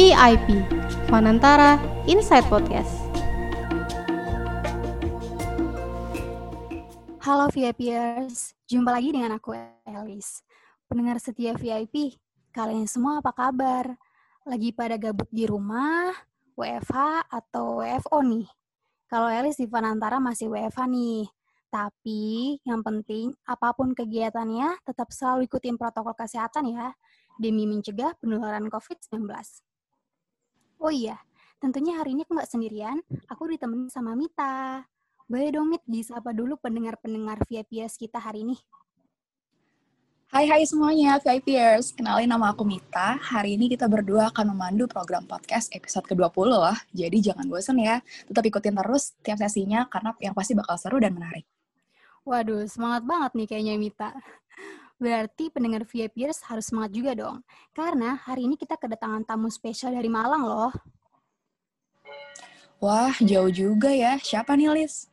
VIP, Fanantara Inside Podcast. Halo VIPers, jumpa lagi dengan aku Elis. Pendengar setia VIP, kalian semua apa kabar? Lagi pada gabut di rumah, WFH atau WFO nih? Kalau Elis di Fanantara masih WFH nih. Tapi yang penting, apa pun kegiatannya, tetap selalu ikutin protokol kesehatan ya, demi mencegah penularan COVID-19. Oh iya, tentunya hari ini aku nggak sendirian, aku ditemani sama Mita. Boleh dong, Mit, disapa dulu pendengar-pendengar VIPers kita hari ini. Hai hai semuanya VIPers, kenalin nama aku Mita. Hari ini kita berdua akan memandu program podcast episode ke-20 loh. Jadi jangan bosan ya, tetap ikutin terus tiap sesinya karena yang pasti bakal seru dan menarik. Waduh, semangat banget nih kayaknya Mita. Berarti pendengar VIPers harus semangat juga dong. Karena hari ini kita kedatangan tamu spesial dari Malang loh. Wah, jauh juga ya. Siapa nih, Lis?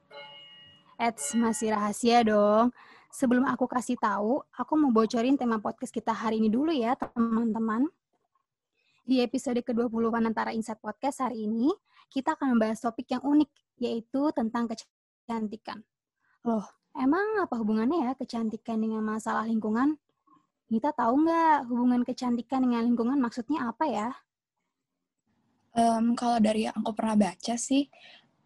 Eits, masih rahasia dong. Sebelum aku kasih tahu, aku mau bocorin tema podcast kita hari ini dulu ya, teman-teman. Di episode ke-20 antara Insight Podcast hari ini, kita akan membahas topik yang unik, yaitu tentang kecantikan. Loh, emang apa hubungannya ya kecantikan dengan masalah lingkungan? Kita tahu nggak hubungan kecantikan dengan lingkungan maksudnya apa ya? Um, kalau dari yang aku pernah baca sih,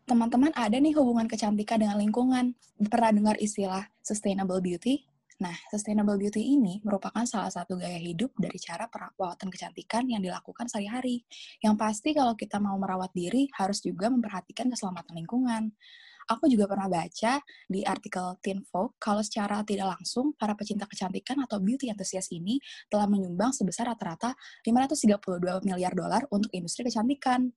teman-teman ada nih hubungan kecantikan dengan lingkungan. Pernah dengar istilah sustainable beauty? Nah, sustainable beauty ini merupakan salah satu gaya hidup dari cara perawatan kecantikan yang dilakukan sehari-hari. Yang pasti kalau kita mau merawat diri, harus juga memperhatikan keselamatan lingkungan. Aku juga pernah baca di artikel Teen Vogue kalau secara tidak langsung para pecinta kecantikan atau beauty enthusiast ini telah menyumbang sebesar rata-rata 532 miliar dolar untuk industri kecantikan.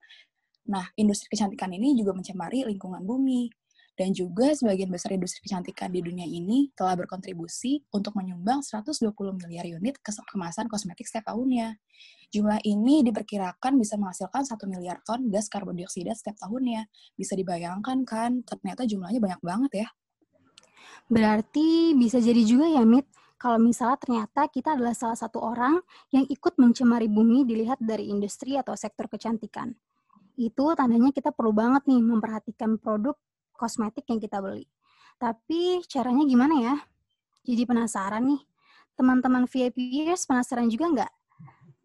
Nah, industri kecantikan ini juga mencemari lingkungan bumi. Dan juga sebagian besar industri kecantikan di dunia ini telah berkontribusi untuk menyumbang 120 miliar unit kemasan kosmetik setiap tahunnya. Jumlah ini diperkirakan bisa menghasilkan 1 miliar ton gas karbon dioksida setiap tahunnya. Bisa dibayangkan kan, ternyata jumlahnya banyak banget ya. Berarti bisa jadi juga ya, Mit, kalau misalnya ternyata kita adalah salah satu orang yang ikut mencemari bumi dilihat dari industri atau sektor kecantikan itu tandanya kita perlu banget nih memperhatikan produk kosmetik yang kita beli. Tapi caranya gimana ya? Jadi penasaran nih. Teman-teman VIPers penasaran juga nggak?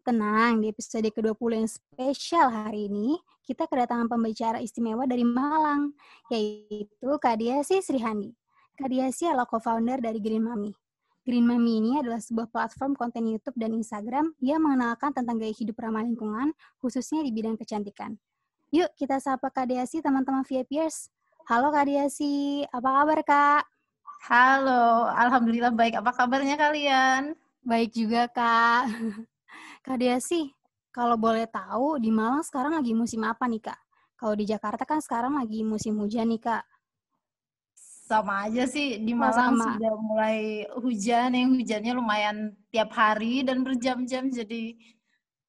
Tenang, di episode ke-20 yang spesial hari ini, kita kedatangan pembicara istimewa dari Malang, yaitu Kak Diasi Srihandi. Kak Diasi adalah co-founder dari Green Mami. Green Mami ini adalah sebuah platform konten YouTube dan Instagram yang mengenalkan tentang gaya hidup ramah lingkungan, khususnya di bidang kecantikan. Yuk kita sapa Kak Desi teman-teman VIPers. Halo Kak Desi, apa kabar Kak? Halo, Alhamdulillah baik. Apa kabarnya kalian? Baik juga Kak. Kak Desi, kalau boleh tahu di Malang sekarang lagi musim apa nih Kak? Kalau di Jakarta kan sekarang lagi musim hujan nih Kak. Sama aja sih, di Malang Sama. sudah mulai hujan, yang hujannya lumayan tiap hari dan berjam-jam, jadi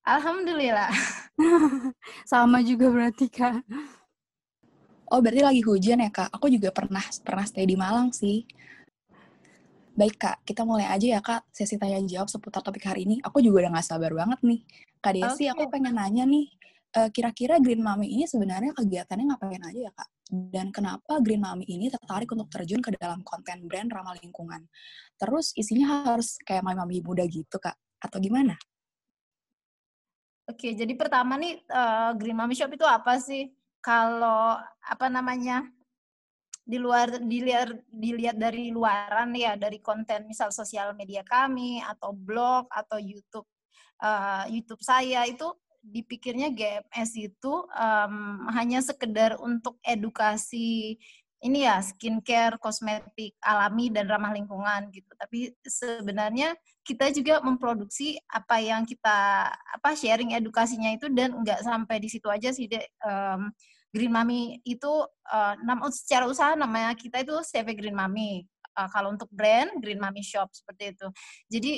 Alhamdulillah. Sama juga berarti, Kak. Oh, berarti lagi hujan ya, Kak? Aku juga pernah pernah stay di Malang sih. Baik, Kak. Kita mulai aja ya, Kak. Sesi tanya-jawab seputar topik hari ini. Aku juga udah gak sabar banget nih. Kak Desi, okay. aku pengen nanya nih. Eh, kira-kira Green Mami ini sebenarnya kegiatannya ngapain aja ya, Kak? Dan kenapa Green Mami ini tertarik untuk terjun ke dalam konten brand ramah lingkungan? Terus isinya harus kayak mami-mami muda gitu, Kak? Atau gimana? Oke, jadi pertama nih uh, Green Mommy Shop itu apa sih? Kalau apa namanya di luar dilihat dilihat dari luaran ya dari konten misal sosial media kami atau blog atau YouTube uh, YouTube saya itu dipikirnya GMS itu um, hanya sekedar untuk edukasi ini ya skincare, kosmetik alami dan ramah lingkungan gitu. Tapi sebenarnya kita juga memproduksi apa yang kita apa sharing edukasinya itu dan nggak sampai di situ aja sih deh. Um, Green Mami itu uh, secara usaha namanya kita itu CV Green Mami. Uh, kalau untuk brand Green Mami Shop seperti itu. Jadi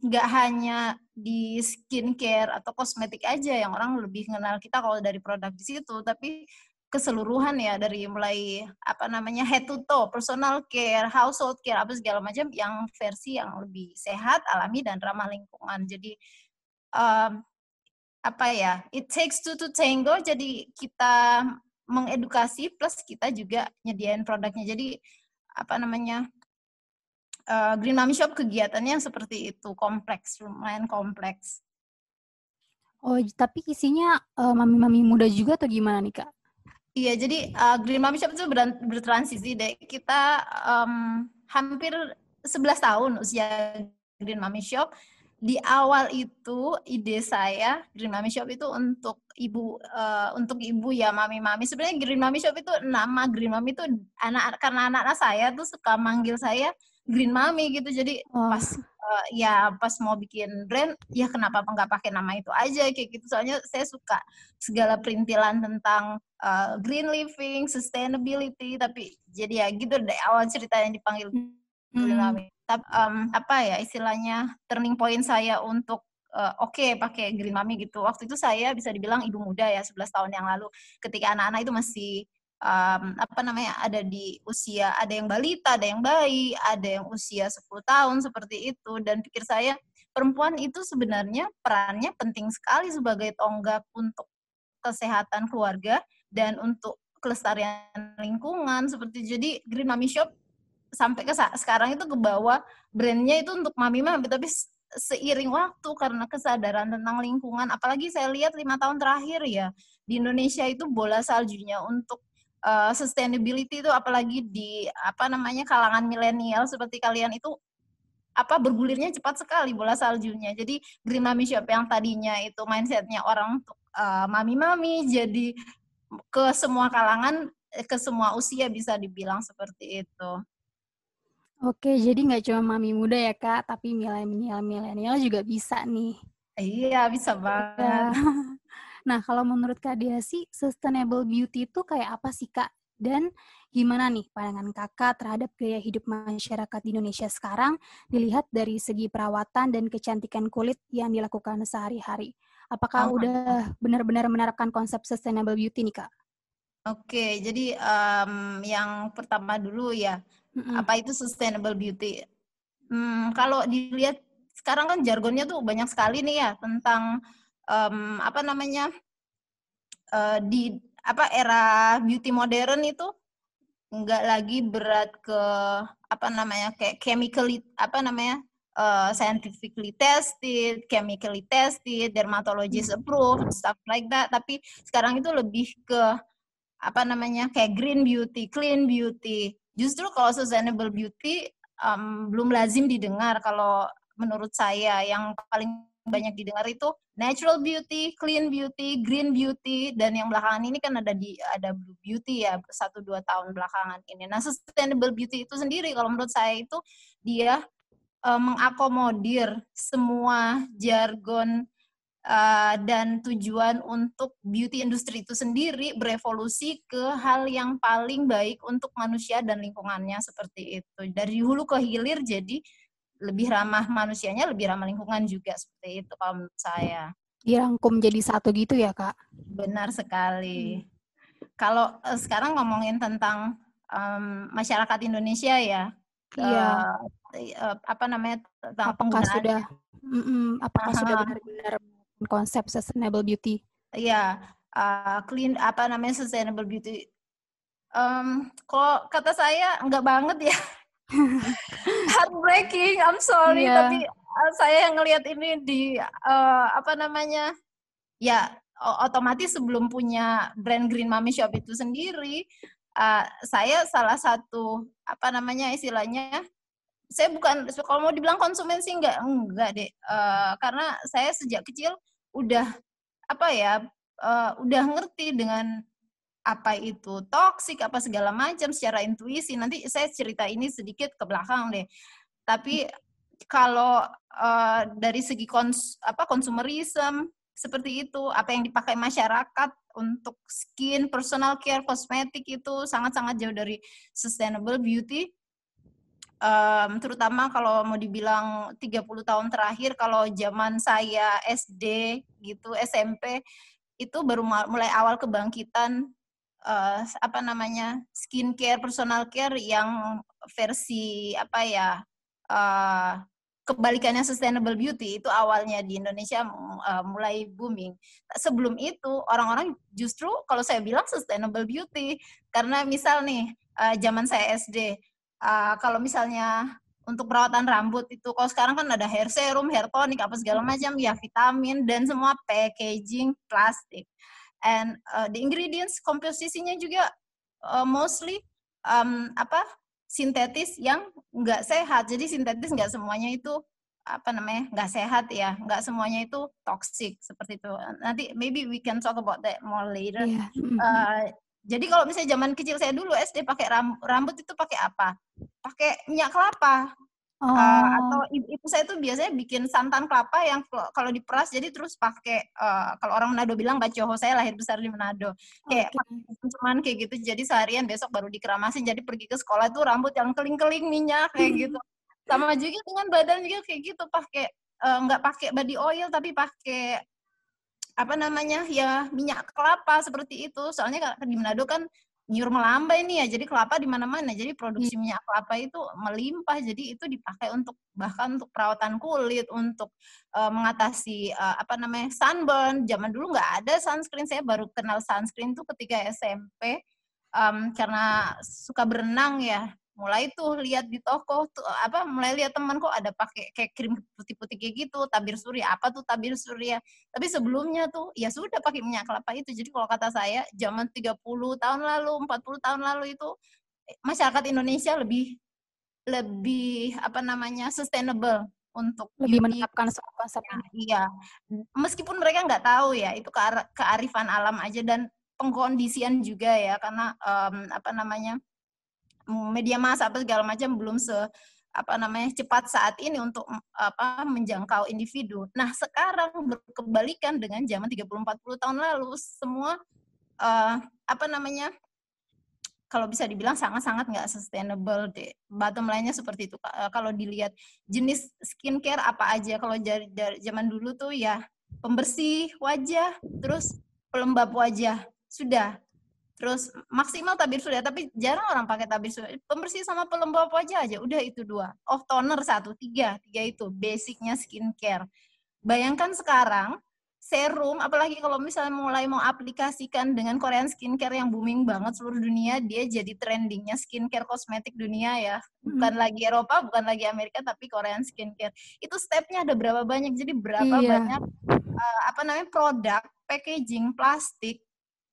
nggak um, hanya di skincare atau kosmetik aja yang orang lebih kenal kita kalau dari produk di situ, tapi keseluruhan ya dari mulai apa namanya head to toe, personal care, household care apa segala macam yang versi yang lebih sehat, alami dan ramah lingkungan. Jadi um, apa ya it takes two to tango jadi kita mengedukasi plus kita juga nyediain produknya. Jadi apa namanya uh, Green Mommy Shop kegiatannya seperti itu kompleks lumayan kompleks. Oh tapi isinya uh, mami-mami muda juga atau gimana nih kak Iya, jadi uh, Green Mommy Shop itu ber bertransisi deh. Kita um, hampir 11 tahun usia Green Mommy Shop di awal itu ide saya Green Mami Shop itu untuk ibu uh, untuk ibu ya mami-mami. Sebenarnya Green Mami Shop itu nama Green Mami itu anak karena anak-anak saya tuh suka manggil saya Green Mami gitu. Jadi oh. pas uh, ya pas mau bikin brand ya kenapa nggak pakai nama itu aja kayak gitu. Soalnya saya suka segala perintilan tentang uh, green living, sustainability tapi jadi ya gitu dari awal cerita yang dipanggil Green hmm. Mami um, apa ya istilahnya turning point saya untuk uh, oke okay, pakai Green Mami gitu. Waktu itu saya bisa dibilang ibu muda ya 11 tahun yang lalu ketika anak-anak itu masih um, apa namanya ada di usia ada yang balita, ada yang bayi, ada yang usia 10 tahun seperti itu. Dan pikir saya perempuan itu sebenarnya perannya penting sekali sebagai tonggak untuk kesehatan keluarga dan untuk kelestarian lingkungan seperti jadi Green Mami Shop sampai ke sekarang itu ke bawah brandnya itu untuk mami-mami tapi seiring waktu karena kesadaran tentang lingkungan. Apalagi saya lihat lima tahun terakhir ya di Indonesia itu bola saljunya untuk uh, sustainability itu apalagi di apa namanya kalangan milenial seperti kalian itu apa bergulirnya cepat sekali bola saljunya jadi Green Mami Shop yang tadinya itu mindsetnya orang untuk uh, mami-mami jadi ke semua kalangan ke semua usia bisa dibilang seperti itu. Oke, jadi nggak cuma mami muda ya kak, tapi milenial-milenial juga bisa nih. Iya, bisa iya. banget. Nah, kalau menurut Kak Dia sih, sustainable beauty itu kayak apa sih Kak? Dan gimana nih pandangan kakak terhadap gaya hidup masyarakat di Indonesia sekarang dilihat dari segi perawatan dan kecantikan kulit yang dilakukan sehari-hari? Apakah oh. udah benar-benar menerapkan konsep sustainable beauty nih Kak? Oke, jadi um, yang pertama dulu ya, hmm Apa itu sustainable beauty? Hmm, kalau dilihat sekarang kan jargonnya tuh banyak sekali nih ya tentang um, apa namanya uh, di apa era beauty modern itu nggak lagi berat ke apa namanya kayak chemically apa namanya uh, scientifically tested, chemically tested, dermatologist approved, stuff like that. Tapi sekarang itu lebih ke apa namanya kayak green beauty, clean beauty, justru kalau sustainable beauty um, belum lazim didengar kalau menurut saya yang paling banyak didengar itu natural beauty, clean beauty, green beauty, dan yang belakangan ini kan ada di ada blue beauty ya satu dua tahun belakangan ini. Nah sustainable beauty itu sendiri kalau menurut saya itu dia uh, mengakomodir semua jargon uh, dan tujuan untuk beauty industry itu sendiri berevolusi ke hal yang paling baik untuk manusia dan lingkungannya seperti itu. Dari hulu ke hilir jadi lebih ramah manusianya, lebih ramah lingkungan juga seperti itu kalau menurut saya. Dirangkum jadi satu gitu ya, Kak? Benar sekali. Hmm. Kalau uh, sekarang ngomongin tentang um, masyarakat Indonesia ya, iya. Uh, apa namanya tentang apakah sudah mm -mm, apakah uh -huh. sudah benar-benar konsep sustainable beauty? Iya, uh, clean apa namanya sustainable beauty. Um, kalau kata saya nggak banget ya. Heartbreaking, I'm sorry, yeah. tapi uh, saya yang ngelihat ini di uh, apa namanya, ya otomatis sebelum punya brand Green Mami Shop itu sendiri, uh, saya salah satu apa namanya istilahnya saya bukan kalau mau dibilang konsumen sih enggak enggak deh uh, karena saya sejak kecil udah apa ya uh, udah ngerti dengan apa itu toksik apa segala macam secara intuisi. Nanti saya cerita ini sedikit ke belakang deh. Tapi kalau uh, dari segi kons apa konsumerisme seperti itu apa yang dipakai masyarakat untuk skin personal care kosmetik itu sangat-sangat jauh dari sustainable beauty. Um, terutama kalau mau dibilang 30 tahun terakhir kalau zaman saya SD gitu SMP itu baru mulai awal kebangkitan uh, apa namanya skincare personal care yang versi apa ya uh, kebalikannya sustainable beauty itu awalnya di Indonesia uh, mulai booming. Sebelum itu orang-orang justru kalau saya bilang sustainable beauty karena misal nih uh, zaman saya SD uh, kalau misalnya untuk perawatan rambut itu kalau sekarang kan ada hair serum, hair tonic apa segala macam ya vitamin dan semua packaging plastik. And uh, the ingredients komposisinya juga uh, mostly um, apa sintetis yang nggak sehat. Jadi sintetis nggak semuanya itu apa namanya nggak sehat ya, nggak semuanya itu toxic seperti itu. Nanti maybe we can talk about that more later. Yeah. Uh, jadi kalau misalnya zaman kecil saya dulu SD pakai rambut itu pakai apa? Pakai minyak kelapa. Oh. Uh, atau ibu saya tuh biasanya bikin santan kelapa yang kalau diperas jadi terus pakai uh, kalau orang Manado bilang bacoho saya lahir besar di Manado kayak okay. cuman kayak gitu jadi seharian besok baru dikeramasin jadi pergi ke sekolah tuh rambut yang keling-keling minyak kayak gitu sama juga dengan badan juga kayak gitu pakai uh, nggak pakai body oil tapi pakai apa namanya ya minyak kelapa seperti itu soalnya di Manado kan nyur melambai nih ya jadi kelapa di mana-mana. Jadi produksi iya. minyak kelapa itu melimpah jadi itu dipakai untuk bahkan untuk perawatan kulit untuk uh, mengatasi uh, apa namanya sunburn. Zaman dulu nggak ada sunscreen. Saya baru kenal sunscreen tuh ketika SMP um, karena suka berenang ya mulai tuh lihat di toko tuh apa mulai lihat teman kok ada pakai kayak krim putih-putih kayak gitu tabir surya apa tuh tabir surya. Tapi sebelumnya tuh ya sudah pakai minyak kelapa itu. Jadi kalau kata saya zaman 30 tahun lalu 40 tahun lalu itu eh, masyarakat Indonesia lebih lebih apa namanya sustainable untuk lebih menerapkan konsep ya, iya. Meskipun mereka nggak tahu ya itu kearifan alam aja dan pengkondisian juga ya. Karena um, apa namanya media massa apa segala macam belum se apa namanya cepat saat ini untuk apa menjangkau individu. Nah, sekarang berkebalikan dengan zaman 30 40 tahun lalu semua uh, apa namanya kalau bisa dibilang sangat-sangat nggak sustainable deh. Bottom line-nya seperti itu. Kalau dilihat jenis skincare apa aja, kalau dari, dari zaman dulu tuh ya pembersih wajah, terus pelembab wajah, sudah terus maksimal tabir surya tapi jarang orang pakai tabir surya pembersih sama pelembab wajah aja udah itu dua. Oh toner satu tiga tiga itu basicnya skincare. Bayangkan sekarang serum apalagi kalau misalnya mulai mau aplikasikan dengan Korean skincare yang booming banget seluruh dunia dia jadi trendingnya skincare kosmetik dunia ya. Bukan hmm. lagi Eropa bukan lagi Amerika tapi Korean skincare. Itu stepnya ada berapa banyak jadi berapa iya. banyak uh, apa namanya produk packaging plastik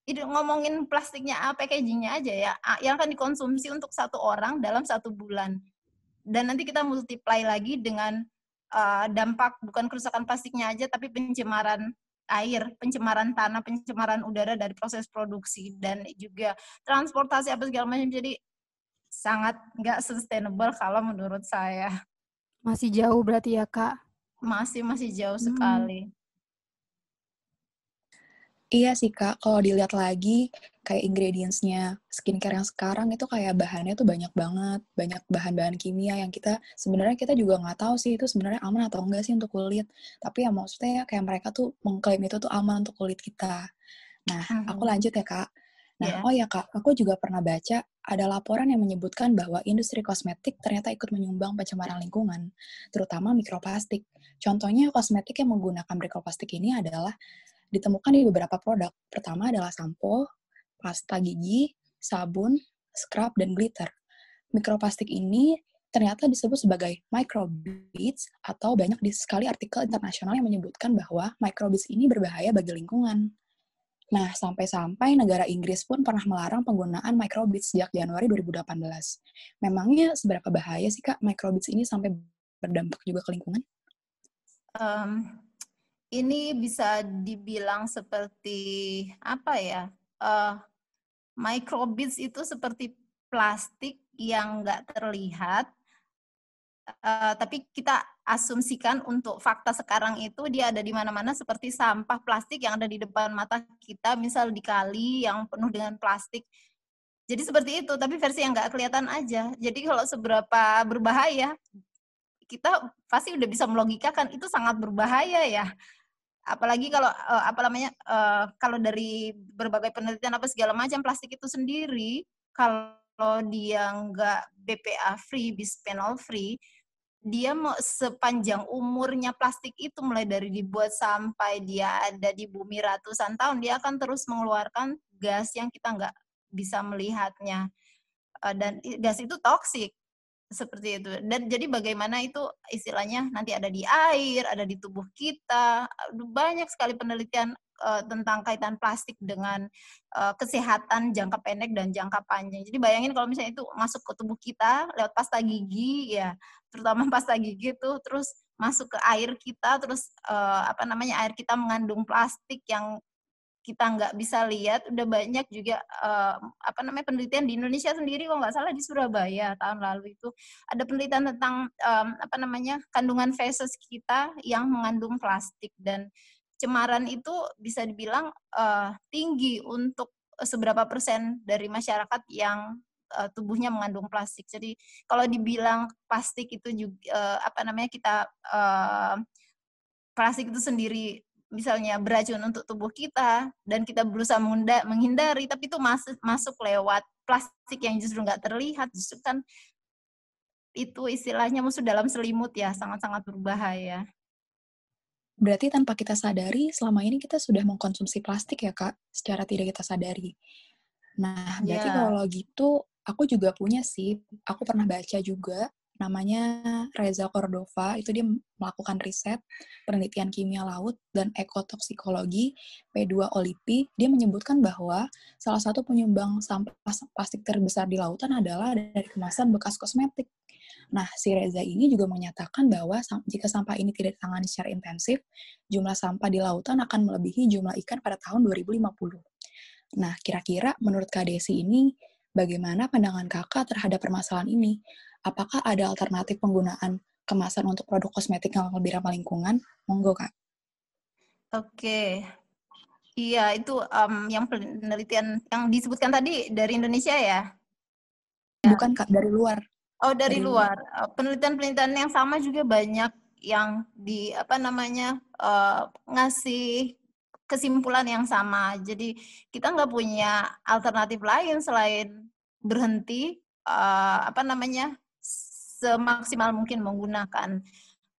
itu ngomongin plastiknya apa packagingnya aja ya yang akan dikonsumsi untuk satu orang dalam satu bulan dan nanti kita multiply lagi dengan uh, dampak bukan kerusakan plastiknya aja tapi pencemaran air, pencemaran tanah, pencemaran udara dari proses produksi dan juga transportasi apa segala macam jadi sangat nggak sustainable kalau menurut saya. Masih jauh berarti ya kak? Masih masih jauh hmm. sekali. Iya sih Kak, kalau dilihat lagi kayak ingredients-nya skincare yang sekarang itu kayak bahannya tuh banyak banget, banyak bahan-bahan kimia yang kita sebenarnya kita juga nggak tahu sih itu sebenarnya aman atau enggak sih untuk kulit. Tapi ya maksudnya kayak mereka tuh mengklaim itu tuh aman untuk kulit kita. Nah, mm-hmm. aku lanjut ya Kak. Nah, yeah. oh ya Kak, aku juga pernah baca ada laporan yang menyebutkan bahwa industri kosmetik ternyata ikut menyumbang pencemaran lingkungan, terutama mikroplastik. Contohnya kosmetik yang menggunakan mikroplastik ini adalah ditemukan di beberapa produk. Pertama adalah sampo, pasta gigi, sabun, scrub, dan glitter. Mikroplastik ini ternyata disebut sebagai microbeads atau banyak di sekali artikel internasional yang menyebutkan bahwa microbeads ini berbahaya bagi lingkungan. Nah, sampai-sampai negara Inggris pun pernah melarang penggunaan microbeads sejak Januari 2018. Memangnya seberapa bahaya sih, Kak, microbeads ini sampai berdampak juga ke lingkungan? Um, ini bisa dibilang seperti apa ya? Uh, microbeads itu seperti plastik yang nggak terlihat, uh, tapi kita asumsikan untuk fakta sekarang itu dia ada di mana-mana seperti sampah plastik yang ada di depan mata kita, misal di kali yang penuh dengan plastik. Jadi seperti itu, tapi versi yang nggak kelihatan aja. Jadi kalau seberapa berbahaya, kita pasti udah bisa melogikakan itu sangat berbahaya ya apalagi kalau uh, apa namanya uh, kalau dari berbagai penelitian apa segala macam plastik itu sendiri kalau dia nggak BPA free, bisphenol free, dia mau sepanjang umurnya plastik itu mulai dari dibuat sampai dia ada di bumi ratusan tahun dia akan terus mengeluarkan gas yang kita nggak bisa melihatnya. Uh, dan gas itu toksik seperti itu. Dan jadi bagaimana itu istilahnya nanti ada di air ada di tubuh kita. Banyak sekali penelitian uh, tentang kaitan plastik dengan uh, kesehatan jangka pendek dan jangka panjang. Jadi bayangin kalau misalnya itu masuk ke tubuh kita lewat pasta gigi ya terutama pasta gigi itu terus masuk ke air kita terus uh, apa namanya air kita mengandung plastik yang kita nggak bisa lihat udah banyak juga uh, apa namanya penelitian di Indonesia sendiri kalau nggak salah di Surabaya tahun lalu itu ada penelitian tentang um, apa namanya kandungan feses kita yang mengandung plastik dan cemaran itu bisa dibilang uh, tinggi untuk seberapa persen dari masyarakat yang uh, tubuhnya mengandung plastik. Jadi kalau dibilang plastik itu juga uh, apa namanya kita uh, plastik itu sendiri misalnya beracun untuk tubuh kita dan kita berusaha menghindari tapi itu masuk masuk lewat plastik yang justru nggak terlihat justru kan itu istilahnya musuh dalam selimut ya sangat-sangat berbahaya. Berarti tanpa kita sadari selama ini kita sudah mengkonsumsi plastik ya kak secara tidak kita sadari. Nah berarti yeah. kalau gitu aku juga punya sih aku pernah baca juga namanya Reza Cordova itu dia melakukan riset penelitian kimia laut dan ekotoksikologi P2 Olipi dia menyebutkan bahwa salah satu penyumbang sampah plastik terbesar di lautan adalah dari kemasan bekas kosmetik. Nah, si Reza ini juga menyatakan bahwa jika sampah ini tidak ditangani secara intensif, jumlah sampah di lautan akan melebihi jumlah ikan pada tahun 2050. Nah, kira-kira menurut Kak ini, bagaimana pandangan kakak terhadap permasalahan ini? apakah ada alternatif penggunaan kemasan untuk produk kosmetik yang lebih ramah lingkungan? Monggo, Kak. Oke. Iya, itu um, yang penelitian yang disebutkan tadi dari Indonesia ya? Bukan, Kak, dari luar. Oh, dari, dari luar. Uh, penelitian-penelitian yang sama juga banyak yang di apa namanya uh, ngasih kesimpulan yang sama. Jadi kita nggak punya alternatif lain selain berhenti uh, apa namanya semaksimal mungkin menggunakan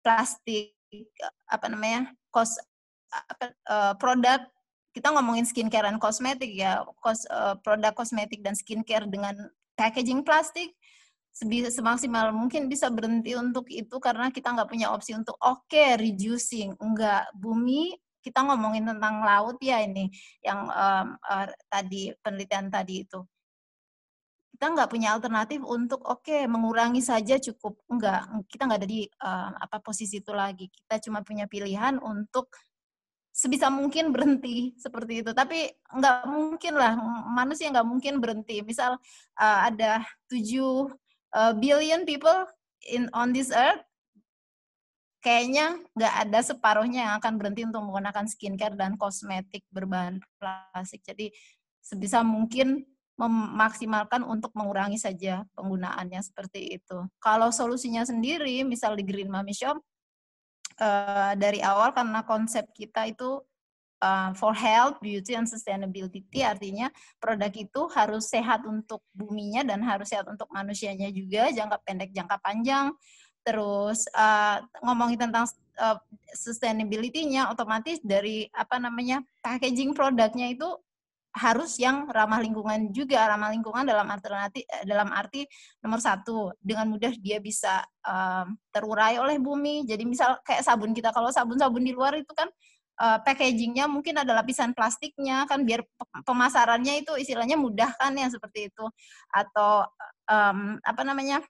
plastik apa namanya kos apa, uh, produk. Kita ngomongin skincare dan kosmetik ya kos, uh, produk kosmetik dan skincare dengan packaging plastik semaksimal mungkin bisa berhenti untuk itu karena kita nggak punya opsi untuk oke okay, reducing. Enggak bumi kita ngomongin tentang laut ya ini yang um, uh, tadi penelitian tadi itu. Kita nggak punya alternatif untuk oke okay, mengurangi saja cukup. Enggak kita nggak ada di uh, apa posisi itu lagi. Kita cuma punya pilihan untuk sebisa mungkin berhenti seperti itu. Tapi nggak mungkin lah manusia nggak mungkin berhenti. Misal uh, ada 7 uh, billion people in on this earth kayaknya nggak ada separuhnya yang akan berhenti untuk menggunakan skincare dan kosmetik berbahan plastik jadi sebisa mungkin memaksimalkan untuk mengurangi saja penggunaannya seperti itu. Kalau solusinya sendiri, misal di Green Mami Shop, uh, dari awal karena konsep kita itu uh, for health, beauty, and sustainability, artinya produk itu harus sehat untuk buminya dan harus sehat untuk manusianya juga, jangka pendek, jangka panjang. Terus uh, ngomongin tentang uh, sustainability-nya, otomatis dari apa namanya packaging produknya itu harus yang ramah lingkungan juga. Ramah lingkungan dalam alternatif eh, dalam arti nomor satu dengan mudah dia bisa um, terurai oleh bumi. Jadi misal kayak sabun kita kalau sabun-sabun di luar itu kan uh, packagingnya mungkin ada lapisan plastiknya kan biar pemasarannya itu istilahnya mudah kan ya seperti itu. Atau um, apa namanya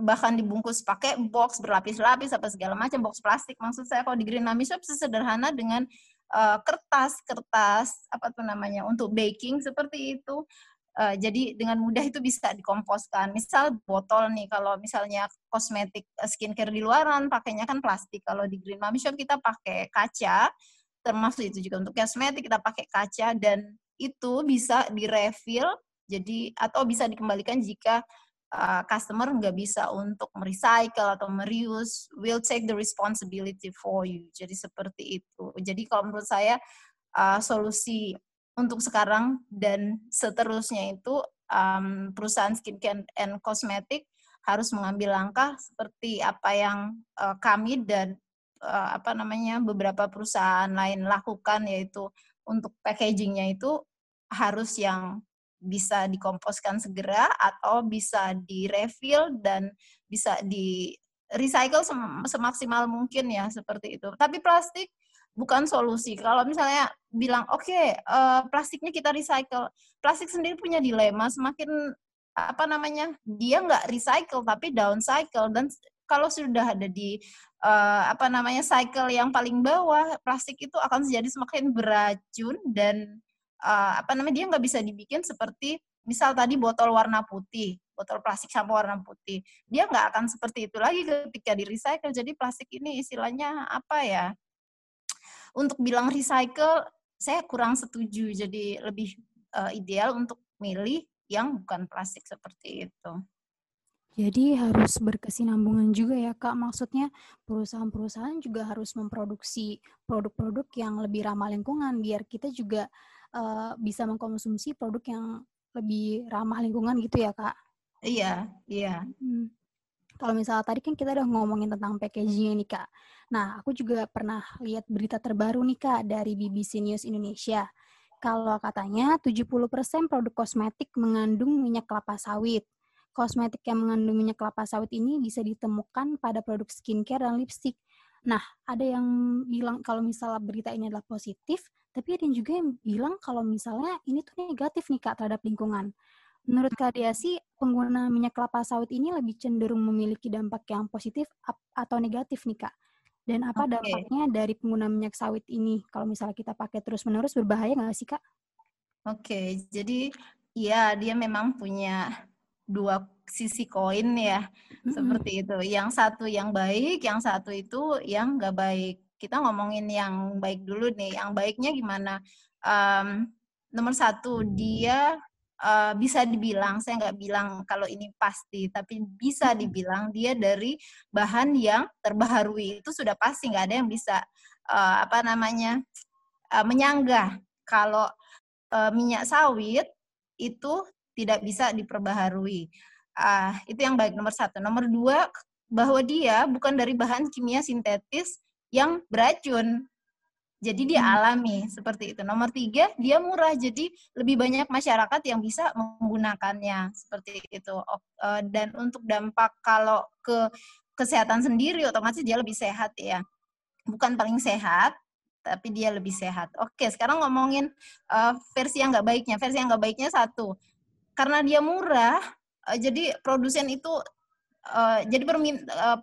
bahkan dibungkus pakai box berlapis-lapis apa segala macam box plastik. Maksud saya kalau di Green Mami Shop sesederhana dengan uh, kertas kertas apa tuh namanya untuk baking seperti itu. Uh, jadi dengan mudah itu bisa dikomposkan. Misal botol nih kalau misalnya kosmetik uh, skincare di luaran pakainya kan plastik. Kalau di Green Mami Shop kita pakai kaca termasuk itu juga untuk kosmetik kita pakai kaca dan itu bisa direfill jadi atau bisa dikembalikan jika uh, customer nggak bisa untuk merecycle atau mereuse, will take the responsibility for you. Jadi seperti itu. Jadi kalau menurut saya uh, solusi untuk sekarang dan seterusnya itu um, perusahaan skincare and kosmetik harus mengambil langkah seperti apa yang uh, kami dan uh, apa namanya beberapa perusahaan lain lakukan yaitu untuk packagingnya itu harus yang bisa dikomposkan segera atau bisa direfill dan bisa di recycle semaksimal mungkin ya seperti itu. Tapi plastik bukan solusi. Kalau misalnya bilang oke okay, uh, plastiknya kita recycle, plastik sendiri punya dilema semakin apa namanya dia nggak recycle tapi downcycle dan kalau sudah ada di uh, apa namanya cycle yang paling bawah plastik itu akan jadi semakin beracun dan uh, apa namanya dia nggak bisa dibikin seperti misal tadi botol warna putih botol plastik sama warna putih dia nggak akan seperti itu lagi ketika di recycle jadi plastik ini istilahnya apa ya untuk bilang recycle saya kurang setuju jadi lebih uh, ideal untuk milih yang bukan plastik seperti itu. Jadi harus berkesinambungan juga ya Kak. Maksudnya perusahaan-perusahaan juga harus memproduksi produk-produk yang lebih ramah lingkungan biar kita juga uh, bisa mengkonsumsi produk yang lebih ramah lingkungan gitu ya Kak. Iya, iya. Hmm. Kalau misalnya tadi kan kita udah ngomongin tentang packaging nih Kak. Nah, aku juga pernah lihat berita terbaru nih Kak dari BBC News Indonesia kalau katanya 70% produk kosmetik mengandung minyak kelapa sawit. Kosmetik yang mengandung minyak kelapa sawit ini bisa ditemukan pada produk skincare dan lipstick. Nah, ada yang bilang kalau misalnya berita ini adalah positif, tapi ada yang juga yang bilang kalau misalnya ini tuh negatif nih Kak terhadap lingkungan. Menurut Kak Diasi, pengguna minyak kelapa sawit ini lebih cenderung memiliki dampak yang positif atau negatif nih Kak? Dan apa okay. dampaknya dari pengguna minyak sawit ini? Kalau misalnya kita pakai terus-menerus, berbahaya nggak sih, Kak? Oke, okay, jadi ya dia memang punya dua sisi koin ya, mm-hmm. seperti itu. Yang satu yang baik, yang satu itu yang nggak baik. Kita ngomongin yang baik dulu nih. Yang baiknya gimana? Um, nomor satu, dia uh, bisa dibilang, saya nggak bilang kalau ini pasti, tapi bisa dibilang dia dari bahan yang terbaharui itu sudah pasti nggak ada yang bisa uh, apa namanya uh, menyanggah kalau uh, minyak sawit itu tidak bisa diperbaharui. Uh, itu yang baik nomor satu. Nomor dua bahwa dia bukan dari bahan kimia sintetis yang beracun. Jadi dia hmm. alami seperti itu. Nomor tiga, dia murah. Jadi lebih banyak masyarakat yang bisa menggunakannya seperti itu. Eh, dan untuk dampak kalau ke kesehatan sendiri, otomatis dia lebih sehat ya. Bukan paling sehat, tapi dia lebih sehat. Oke, sekarang ngomongin uh, versi yang nggak baiknya. Versi yang nggak baiknya satu, karena dia murah, uh, jadi produsen itu Uh, jadi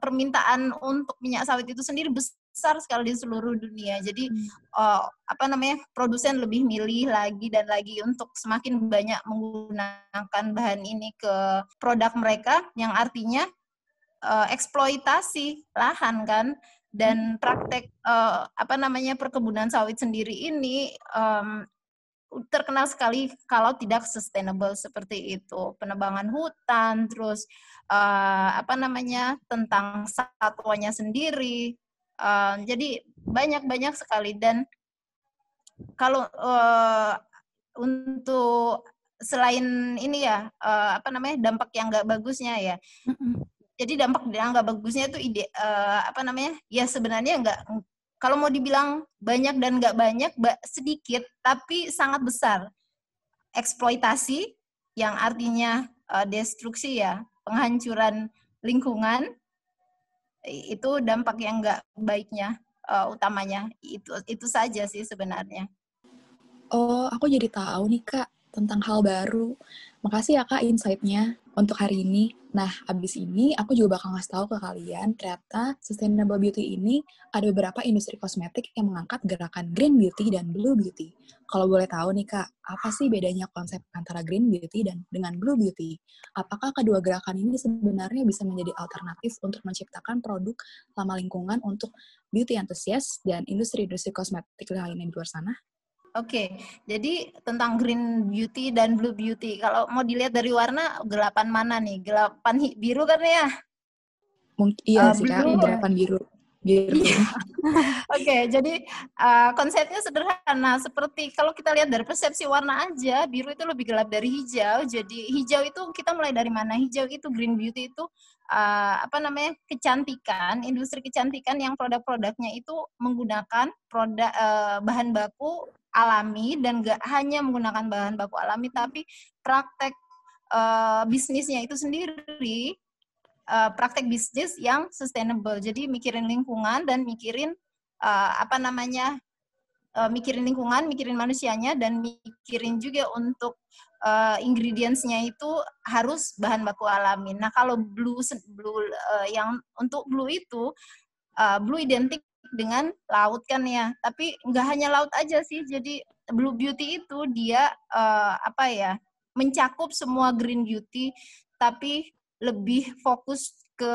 permintaan untuk minyak sawit itu sendiri besar besar sekali di seluruh dunia. Jadi uh, apa namanya produsen lebih milih lagi dan lagi untuk semakin banyak menggunakan bahan ini ke produk mereka, yang artinya uh, eksploitasi lahan kan. Dan praktek uh, apa namanya perkebunan sawit sendiri ini um, terkenal sekali kalau tidak sustainable seperti itu. Penebangan hutan terus uh, apa namanya tentang satwanya sendiri Uh, jadi banyak-banyak sekali. Dan kalau uh, untuk selain ini ya uh, apa namanya dampak yang nggak bagusnya ya. Jadi dampak yang nggak bagusnya itu ide uh, apa namanya ya sebenarnya nggak kalau mau dibilang banyak dan nggak banyak sedikit tapi sangat besar. Eksploitasi yang artinya uh, destruksi ya penghancuran lingkungan itu dampak yang nggak baiknya uh, utamanya itu itu saja sih sebenarnya. Oh, aku jadi tahu nih kak tentang hal baru. Makasih ya kak insight-nya untuk hari ini. Nah, abis ini aku juga bakal ngasih tahu ke kalian, ternyata sustainable beauty ini ada beberapa industri kosmetik yang mengangkat gerakan green beauty dan blue beauty. Kalau boleh tahu nih kak, apa sih bedanya konsep antara green beauty dan dengan blue beauty? Apakah kedua gerakan ini sebenarnya bisa menjadi alternatif untuk menciptakan produk lama lingkungan untuk beauty enthusiast dan industri-industri kosmetik lainnya di luar sana? Oke, jadi tentang green beauty dan blue beauty. Kalau mau dilihat dari warna, gelapan mana nih? Gelapan biru kan ya? Mungkin iya uh, sih kak, gelapan biru. biru. Iya. Oke, jadi uh, konsepnya sederhana. Seperti kalau kita lihat dari persepsi warna aja, biru itu lebih gelap dari hijau. Jadi hijau itu kita mulai dari mana? Hijau itu green beauty itu uh, apa namanya kecantikan, industri kecantikan yang produk-produknya itu menggunakan produk uh, bahan baku alami dan gak hanya menggunakan bahan baku alami, tapi praktek uh, bisnisnya itu sendiri uh, praktek bisnis yang sustainable. Jadi mikirin lingkungan dan mikirin uh, apa namanya uh, mikirin lingkungan, mikirin manusianya dan mikirin juga untuk uh, ingredientsnya itu harus bahan baku alami. Nah kalau blue blue uh, yang untuk blue itu uh, blue identik dengan laut kan ya. Tapi nggak hanya laut aja sih. Jadi blue beauty itu dia uh, apa ya mencakup semua green beauty tapi lebih fokus ke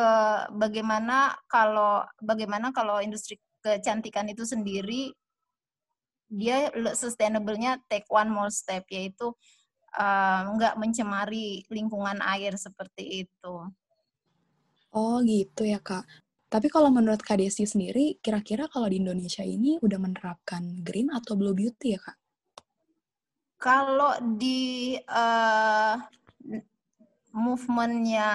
bagaimana kalau bagaimana kalau industri kecantikan itu sendiri dia sustainable-nya take one more step yaitu uh, nggak mencemari lingkungan air seperti itu. Oh gitu ya kak. Tapi kalau menurut Kak Desi sendiri, kira-kira kalau di Indonesia ini udah menerapkan green atau blue beauty ya kak? Kalau di uh, movementnya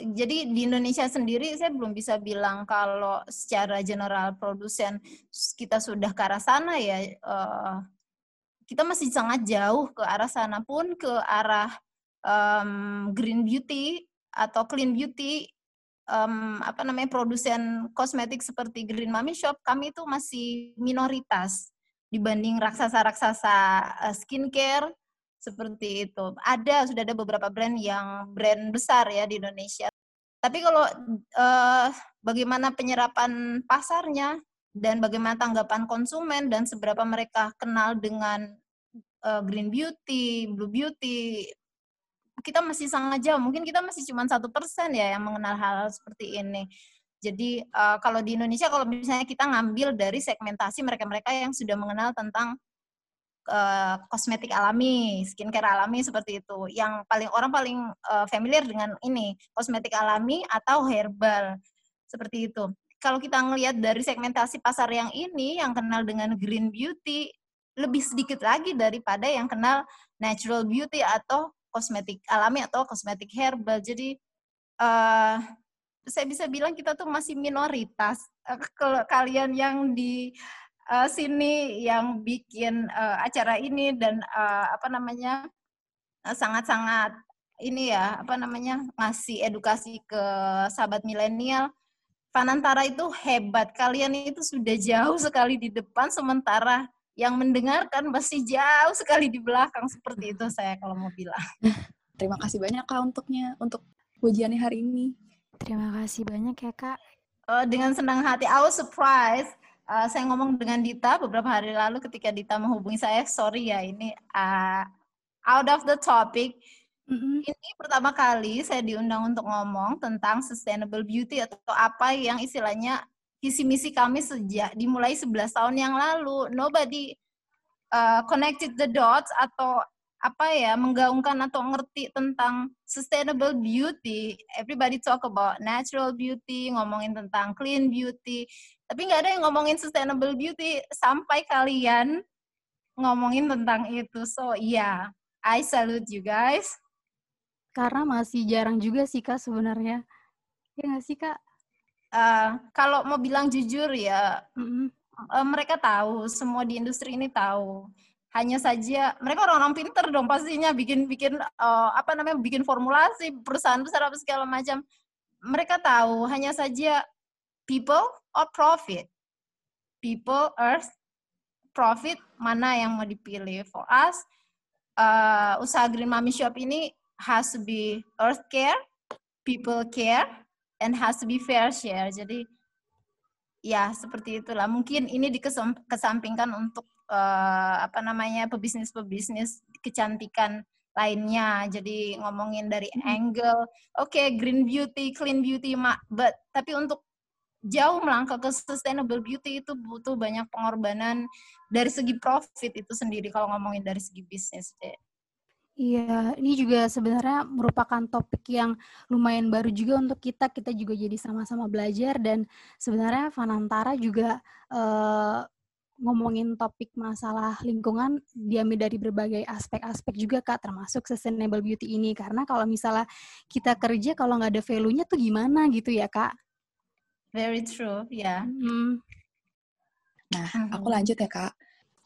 jadi di Indonesia sendiri saya belum bisa bilang kalau secara general produsen kita sudah ke arah sana ya uh, kita masih sangat jauh ke arah sana pun ke arah um, green beauty atau clean beauty um, apa namanya produsen kosmetik seperti Green Mami Shop kami itu masih minoritas dibanding raksasa-raksasa uh, skincare seperti itu. Ada sudah ada beberapa brand yang brand besar ya di Indonesia. Tapi kalau uh, bagaimana penyerapan pasarnya dan bagaimana tanggapan konsumen dan seberapa mereka kenal dengan uh, green beauty, blue beauty, kita masih sangat jauh. Mungkin kita masih cuma satu persen ya yang mengenal hal, hal seperti ini. Jadi uh, kalau di Indonesia kalau misalnya kita ngambil dari segmentasi mereka-mereka yang sudah mengenal tentang uh, kosmetik alami, skincare alami seperti itu. Yang paling orang paling uh, familiar dengan ini, kosmetik alami atau herbal seperti itu. Kalau kita ngelihat dari segmentasi pasar yang ini, yang kenal dengan green beauty, lebih sedikit lagi daripada yang kenal natural beauty atau kosmetik alami atau kosmetik herbal. Jadi uh, saya bisa bilang kita tuh masih minoritas. Kalau kalian yang di uh, sini yang bikin uh, acara ini dan uh, apa namanya sangat-sangat uh, ini ya apa namanya ngasih edukasi ke sahabat milenial. Fanantara itu hebat. Kalian itu sudah jauh sekali di depan sementara yang mendengarkan masih jauh sekali di belakang seperti itu saya kalau mau bilang. Terima kasih banyak Kak untuknya untuk ujiannya hari ini. Terima kasih banyak ya Kak. Uh, dengan senang hati, I was surprised uh, saya ngomong dengan Dita beberapa hari lalu ketika Dita menghubungi saya, sorry ya ini uh, out of the topic. Mm-hmm. Ini pertama kali saya diundang untuk ngomong tentang sustainable beauty atau apa yang istilahnya visi misi kami sejak dimulai 11 tahun yang lalu. Nobody uh, connected the dots atau apa ya menggaungkan atau ngerti tentang sustainable beauty. Everybody talk about natural beauty, ngomongin tentang clean beauty. Tapi nggak ada yang ngomongin sustainable beauty sampai kalian ngomongin tentang itu. So yeah, I salute you guys. Karena masih jarang juga sih kak sebenarnya. Ya nggak sih kak? Uh, kalau mau bilang jujur ya, mm -hmm. uh, mereka tahu, semua di industri ini tahu. Hanya saja mereka orang-orang pinter dong pastinya bikin bikin uh, apa namanya bikin formulasi perusahaan besar apa segala macam. Mereka tahu, hanya saja people or profit? People, earth, profit, mana yang mau dipilih? For us, uh, usaha Green Mami Shop ini has to be earth care, people care, and has to be fair share. Jadi ya seperti itulah. Mungkin ini dikesampingkan untuk uh, apa namanya pebisnis-pebisnis kecantikan lainnya. Jadi ngomongin dari hmm. angle, oke okay, green beauty, clean beauty, but tapi untuk jauh melangkah ke sustainable beauty itu butuh banyak pengorbanan dari segi profit itu sendiri kalau ngomongin dari segi bisnis deh. Iya, ini juga sebenarnya merupakan topik yang lumayan baru juga untuk kita. Kita juga jadi sama-sama belajar dan sebenarnya Fanantara juga uh, ngomongin topik masalah lingkungan diambil dari berbagai aspek-aspek juga kak, termasuk sustainable beauty ini. Karena kalau misalnya kita kerja kalau nggak ada value-nya tuh gimana gitu ya kak? Very true, ya. Yeah. Hmm. Nah, aku mm-hmm. lanjut ya kak.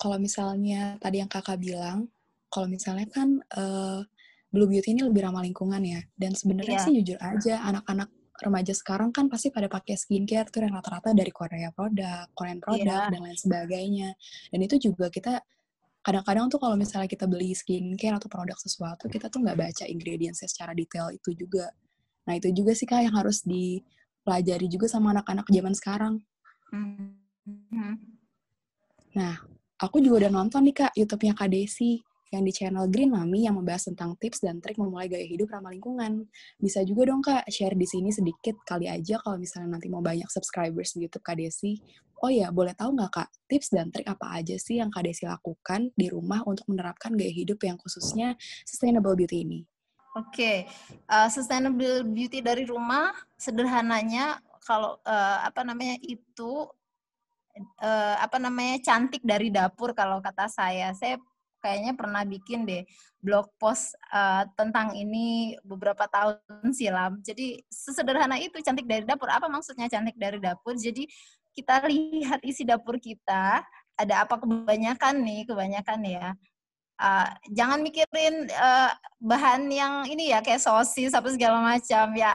Kalau misalnya tadi yang kakak bilang kalau misalnya kan uh, Blue Beauty ini lebih ramah lingkungan ya. Dan sebenarnya yeah. sih jujur aja anak-anak remaja sekarang kan pasti pada pakai skincare tuh yang rata-rata dari Korea produk, Korean produk yeah. dan lain sebagainya. Dan itu juga kita kadang-kadang tuh kalau misalnya kita beli skincare atau produk sesuatu, kita tuh nggak baca ingredientsnya secara detail itu juga. Nah itu juga sih kak yang harus dipelajari juga sama anak-anak zaman sekarang. Mm -hmm. Nah, aku juga udah nonton nih kak YouTube-nya Kak Desi yang di channel Green Mami yang membahas tentang tips dan trik memulai gaya hidup ramah lingkungan. Bisa juga dong Kak share di sini sedikit kali aja kalau misalnya nanti mau banyak subscribers di YouTube Kak Desi. Oh ya, boleh tahu nggak Kak, tips dan trik apa aja sih yang Kak Desi lakukan di rumah untuk menerapkan gaya hidup yang khususnya sustainable beauty ini? Oke, okay. uh, sustainable beauty dari rumah sederhananya kalau uh, apa namanya itu uh, apa namanya cantik dari dapur kalau kata saya. Saya kayaknya pernah bikin deh blog post uh, tentang ini beberapa tahun silam. Jadi sesederhana itu cantik dari dapur. Apa maksudnya cantik dari dapur? Jadi kita lihat isi dapur kita, ada apa kebanyakan nih, kebanyakan ya. Uh, jangan mikirin uh, bahan yang ini ya kayak sosis apa segala macam ya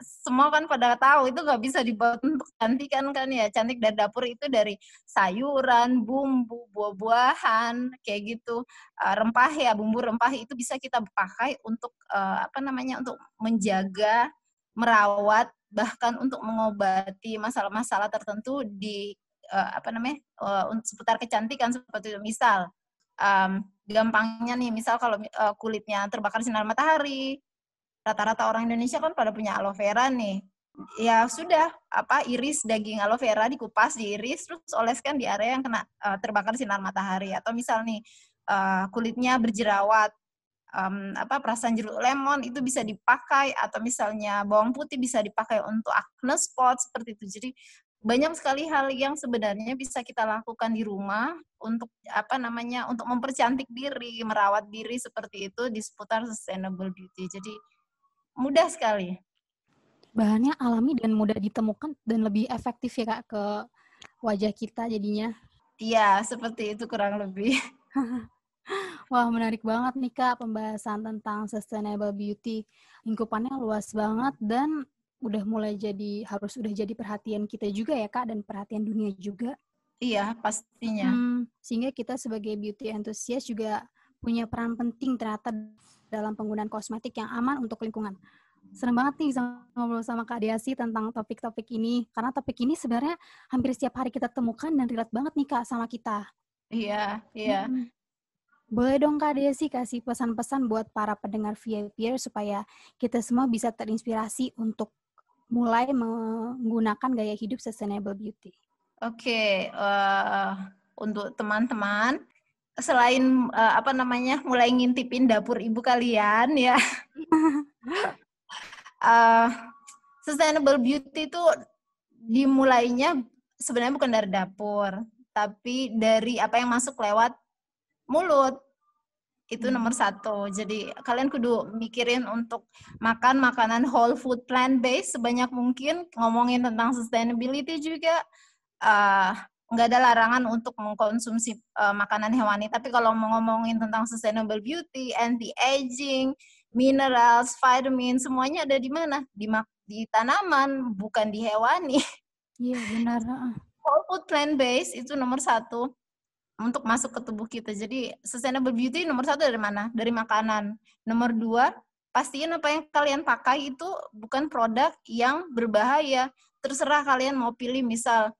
semua kan pada tahu itu nggak bisa dibuat untuk cantikan kan ya. Cantik dari dapur itu dari sayuran bumbu buah-buahan kayak gitu. Uh, rempah ya bumbu rempah itu bisa kita pakai untuk uh, apa namanya untuk menjaga merawat bahkan untuk mengobati masalah-masalah tertentu di uh, apa namanya seputar kecantikan seperti itu. Misal um, gampangnya nih misal kalau uh, kulitnya terbakar sinar matahari rata-rata orang Indonesia kan pada punya aloe vera nih. Ya sudah, apa iris daging aloe vera dikupas, diiris, terus oleskan di area yang kena uh, terbakar sinar matahari. Atau misal nih uh, kulitnya berjerawat, um, apa perasan jeruk lemon itu bisa dipakai atau misalnya bawang putih bisa dipakai untuk acne spot seperti itu. Jadi banyak sekali hal yang sebenarnya bisa kita lakukan di rumah untuk apa namanya untuk mempercantik diri, merawat diri seperti itu di seputar sustainable beauty. Jadi mudah sekali. Bahannya alami dan mudah ditemukan dan lebih efektif ya kak ke wajah kita jadinya. Iya, seperti itu kurang lebih. Wah, menarik banget nih Kak pembahasan tentang sustainable beauty. Lingkupannya luas banget dan udah mulai jadi harus udah jadi perhatian kita juga ya Kak dan perhatian dunia juga. Iya, pastinya. Hmm, sehingga kita sebagai beauty enthusiast juga punya peran penting ternyata dalam penggunaan kosmetik yang aman untuk lingkungan. Senang banget nih bisa ngobrol sama Kak Diasi tentang topik-topik ini. Karena topik ini sebenarnya hampir setiap hari kita temukan dan relate banget nih Kak sama kita. Iya, iya. Hmm. Boleh dong Kak Desi kasih pesan-pesan buat para pendengar VIP supaya kita semua bisa terinspirasi untuk mulai menggunakan gaya hidup sustainable beauty. Oke, okay, uh, eh, untuk teman-teman selain uh, apa namanya mulai ngintipin dapur ibu kalian ya. Uh, sustainable beauty itu dimulainya sebenarnya bukan dari dapur tapi dari apa yang masuk lewat mulut. Itu hmm. nomor satu. Jadi kalian kudu mikirin untuk makan makanan whole food plant based sebanyak mungkin. Ngomongin tentang sustainability juga uh, nggak ada larangan untuk mengkonsumsi uh, makanan hewani. Tapi kalau mau ngomongin tentang sustainable beauty, anti-aging, minerals, vitamin, semuanya ada di mana? Di di tanaman, bukan di hewani. Iya benar. Whole food plant based itu nomor satu untuk masuk ke tubuh kita. Jadi sustainable beauty nomor satu dari mana? Dari makanan. Nomor dua, pastiin apa yang kalian pakai itu bukan produk yang berbahaya. Terserah kalian mau pilih misal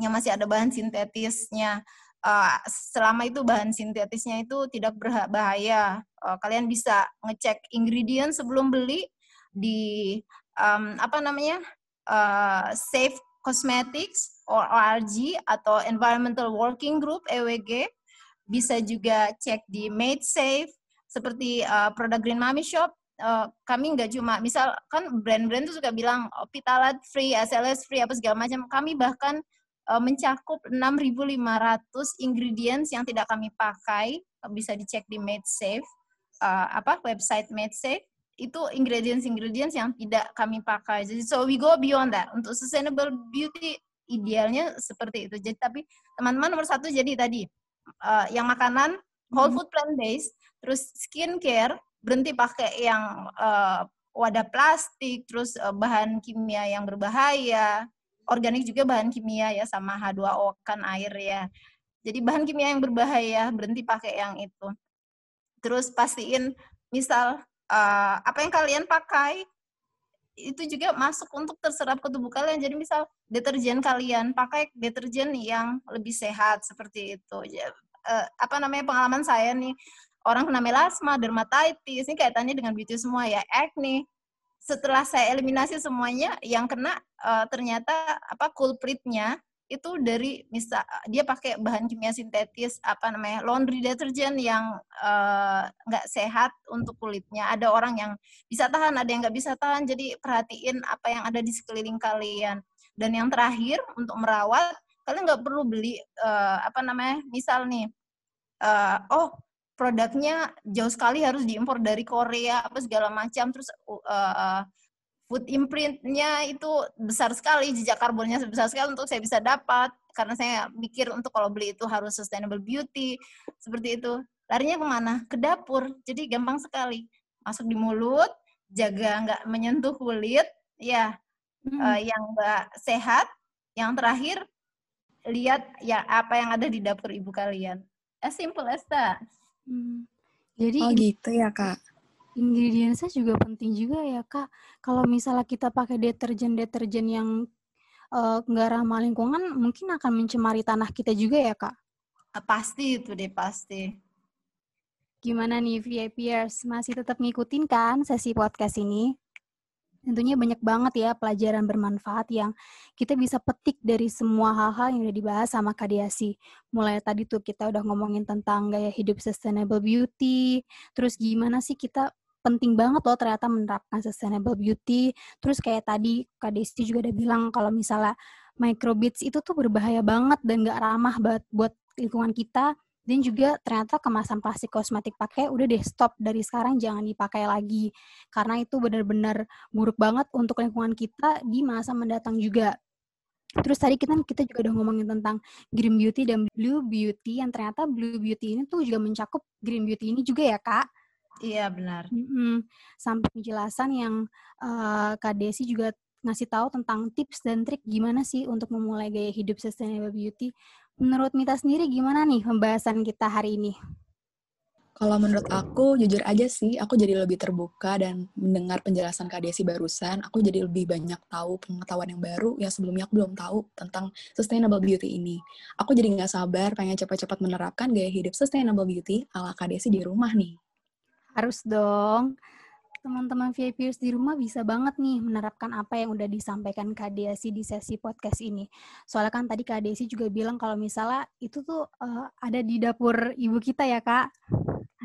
yang masih ada bahan sintetisnya. Uh, selama itu bahan sintetisnya itu tidak berbahaya, uh, kalian bisa ngecek ingredient sebelum beli di um, apa namanya uh, Safe Cosmetics or ORG atau Environmental Working Group EWG. Bisa juga cek di Made Safe seperti uh, produk Green Mommy Shop uh, kami nggak cuma misal kan brand-brand itu suka bilang oh, Pitalat free, SLS free apa segala macam. Kami bahkan uh, mencakup 6.500 ingredients yang tidak kami pakai bisa dicek di MadeSafe uh, apa website MadeSafe itu ingredients-ingredients yang tidak kami pakai. Jadi so we go beyond that. Untuk sustainable beauty idealnya seperti itu. Jadi tapi teman-teman nomor satu jadi tadi uh, yang makanan whole hmm. food plant based, terus skincare berhenti pakai yang uh, wadah plastik, terus uh, bahan kimia yang berbahaya, organik juga bahan kimia ya sama H2O kan air ya. Jadi bahan kimia yang berbahaya berhenti pakai yang itu. Terus pastiin misal uh, apa yang kalian pakai itu juga masuk untuk terserap ke tubuh kalian. Jadi misal deterjen kalian pakai deterjen yang lebih sehat seperti itu. Uh, apa namanya pengalaman saya nih orang kena melasma, dermatitis, ini kaitannya dengan beauty semua ya, acne. Setelah saya eliminasi semuanya, yang kena uh, ternyata apa culpritnya itu dari misal dia pakai bahan kimia sintetis apa namanya laundry detergent yang eh, nggak uh, sehat untuk kulitnya. Ada orang yang bisa tahan ada yang nggak bisa tahan. Jadi perhatiin apa yang ada di sekeliling kalian. Dan yang terakhir untuk merawat kalian nggak perlu beli uh, apa namanya misal nih uh, oh produknya jauh sekali harus diimpor dari Korea apa segala macam. Terus uh, food imprintnya itu besar sekali jejak karbonnya besar sekali untuk saya bisa dapat. Karena saya mikir untuk kalau beli itu harus sustainable beauty seperti itu. Larinya ke mana? Ke dapur. Jadi gampang sekali. Masuk di mulut jaga nggak menyentuh kulit ya hmm. uh, yang nggak sehat. Yang terakhir lihat ya apa yang ada di dapur ibu kalian. As simple as that Hmm. Jadi oh gitu ya kak. Ingredientsnya juga penting juga ya kak. Kalau misalnya kita pakai deterjen-deterjen yang uh, nggak ramah lingkungan, mungkin akan mencemari tanah kita juga ya kak. Ah, pasti itu deh pasti. Gimana nih VIPers, masih tetap ngikutin kan sesi podcast ini? Tentunya banyak banget ya pelajaran bermanfaat yang kita bisa petik dari semua hal-hal yang udah dibahas sama Kadiasi. Mulai tadi tuh kita udah ngomongin tentang gaya hidup sustainable beauty, terus gimana sih kita penting banget loh ternyata menerapkan sustainable beauty. Terus kayak tadi Kak Desi juga udah bilang kalau misalnya microbeads itu tuh berbahaya banget dan gak ramah buat lingkungan kita dan juga ternyata kemasan plastik kosmetik pakai udah deh stop dari sekarang jangan dipakai lagi karena itu benar-benar buruk banget untuk lingkungan kita di masa mendatang juga Terus tadi kita kita juga udah ngomongin tentang green beauty dan blue beauty yang ternyata blue beauty ini tuh juga mencakup green beauty ini juga ya kak. Iya benar. Mm-hmm. Sampai penjelasan yang uh, Kak Desi juga ngasih tahu tentang tips dan trik gimana sih untuk memulai gaya hidup sustainable beauty. Menurut Mita sendiri gimana nih pembahasan kita hari ini? Kalau menurut aku, jujur aja sih, aku jadi lebih terbuka dan mendengar penjelasan Kak Desi barusan, aku jadi lebih banyak tahu pengetahuan yang baru yang sebelumnya aku belum tahu tentang sustainable beauty ini. Aku jadi nggak sabar pengen cepat-cepat menerapkan gaya hidup sustainable beauty ala Kak Desi di rumah nih. Harus dong teman-teman VIPers di rumah bisa banget nih menerapkan apa yang udah disampaikan Kak Desi di sesi podcast ini. Soalnya kan tadi Kak Desi juga bilang kalau misalnya itu tuh uh, ada di dapur ibu kita ya Kak.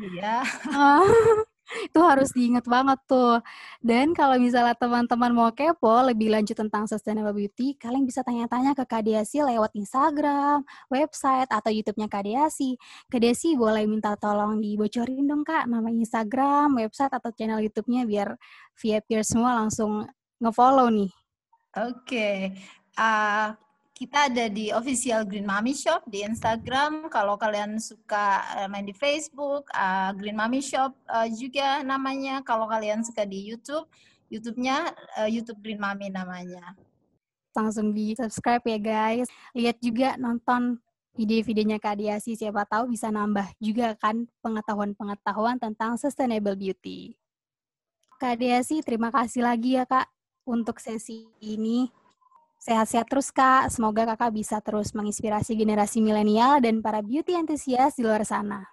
Iya. itu harus diingat banget tuh. Dan kalau misalnya teman-teman mau kepo lebih lanjut tentang sustainable beauty, kalian bisa tanya-tanya ke Kadiasi lewat Instagram, website, atau YouTube-nya Kadiasi. Kadiasi boleh minta tolong dibocorin dong Kak, nama Instagram, website, atau channel YouTube-nya biar VIP semua langsung ngefollow nih. Oke. Okay. Uh, kita ada di official Green Mommy Shop di Instagram. Kalau kalian suka uh, main di Facebook, uh, Green Mommy Shop uh, juga namanya. Kalau kalian suka di YouTube, YouTube-nya YouTube Green Mommy namanya. Langsung di subscribe ya guys. Lihat juga nonton video-videonya Kak Diasi. Siapa tahu bisa nambah juga kan pengetahuan-pengetahuan tentang sustainable beauty. Kak Diasi, terima kasih lagi ya Kak untuk sesi ini. Sehat-sehat terus Kak. Semoga Kakak bisa terus menginspirasi generasi milenial dan para beauty enthusiast di luar sana.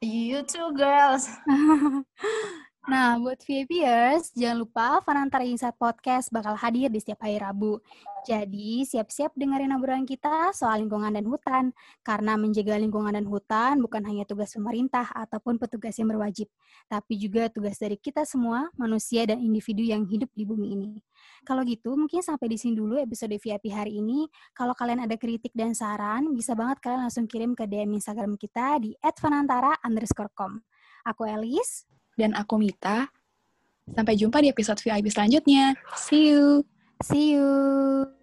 You too, girls. Nah, buat VIPers, jangan lupa Fanantara Insight Podcast bakal hadir di setiap hari Rabu. Jadi, siap-siap dengerin obrolan kita soal lingkungan dan hutan. Karena menjaga lingkungan dan hutan bukan hanya tugas pemerintah ataupun petugas yang berwajib, tapi juga tugas dari kita semua, manusia dan individu yang hidup di bumi ini. Kalau gitu, mungkin sampai di sini dulu episode VIP hari ini. Kalau kalian ada kritik dan saran, bisa banget kalian langsung kirim ke DM Instagram kita di @fanantara underscore com. Aku Elis. Dan aku Mita. Sampai jumpa di episode VIP selanjutnya. See you! See you!